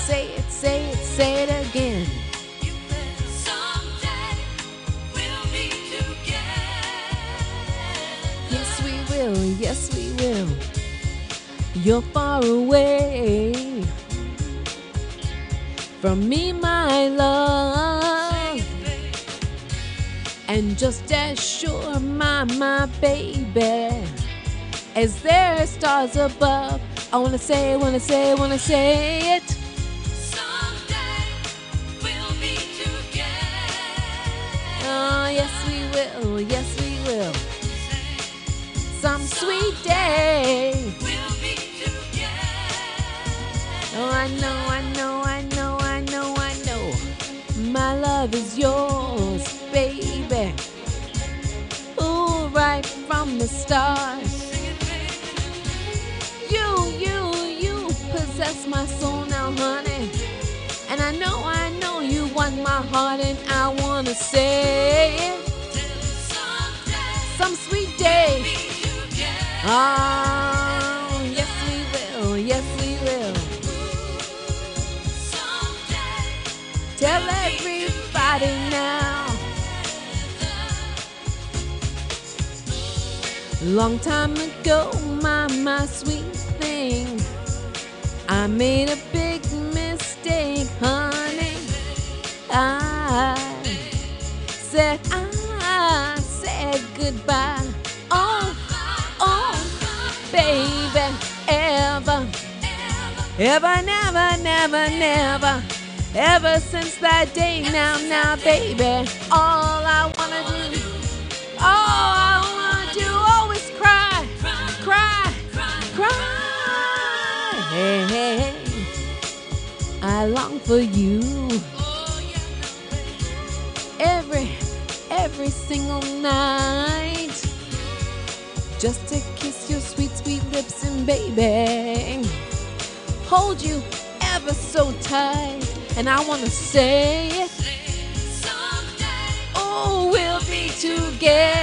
say it, say it, say it again. Yes, we will, yes, we will. You're far away from me, my love. And just as sure, my, my baby, as there are stars above, I wanna say, wanna say, wanna say it. Sweet day. We'll be together. Oh, I know, I know, I know, I know, I know. My love is yours, baby. Ooh, right from the start. You, you, you possess my soul now, honey. And I know, I know you want my heart, and I wanna say some sweet. Oh, yes, we will, yes, we will. Tell everybody now. Long time ago, my, my sweet thing, I made a big mistake, honey. I said, I said goodbye. Ever, never, never, never. Ever since that day, now, now, baby. All I wanna do, all I wanna do, always cry, cry, cry. Hey, hey, hey. I long for you. Every, every single night. Just to kiss your sweet, sweet lips and baby hold you ever so tight. And I wanna say it. Oh, we'll be together.